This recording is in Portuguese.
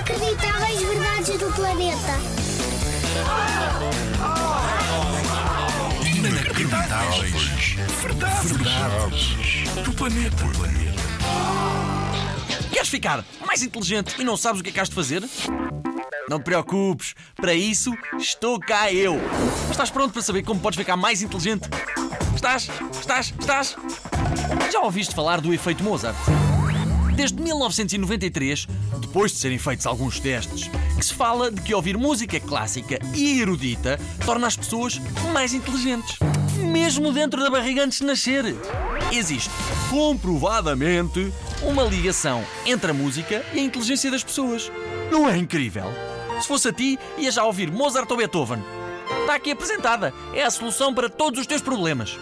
Inacreditáveis verdades do planeta. Inacreditáveis. Verdades. Verdades. Do planeta. Queres ficar mais inteligente e não sabes o que é que has de fazer? Não te preocupes, para isso estou cá eu. Mas estás pronto para saber como podes ficar mais inteligente? Estás? Estás? Estás? Já ouviste falar do efeito Mozart? Desde 1993, depois de serem feitos alguns testes, que se fala de que ouvir música clássica e erudita torna as pessoas mais inteligentes. Mesmo dentro da barriga antes de nascer. Existe, comprovadamente, uma ligação entre a música e a inteligência das pessoas. Não é incrível? Se fosse a ti, ias já ouvir Mozart ou Beethoven. Está aqui apresentada. É a solução para todos os teus problemas.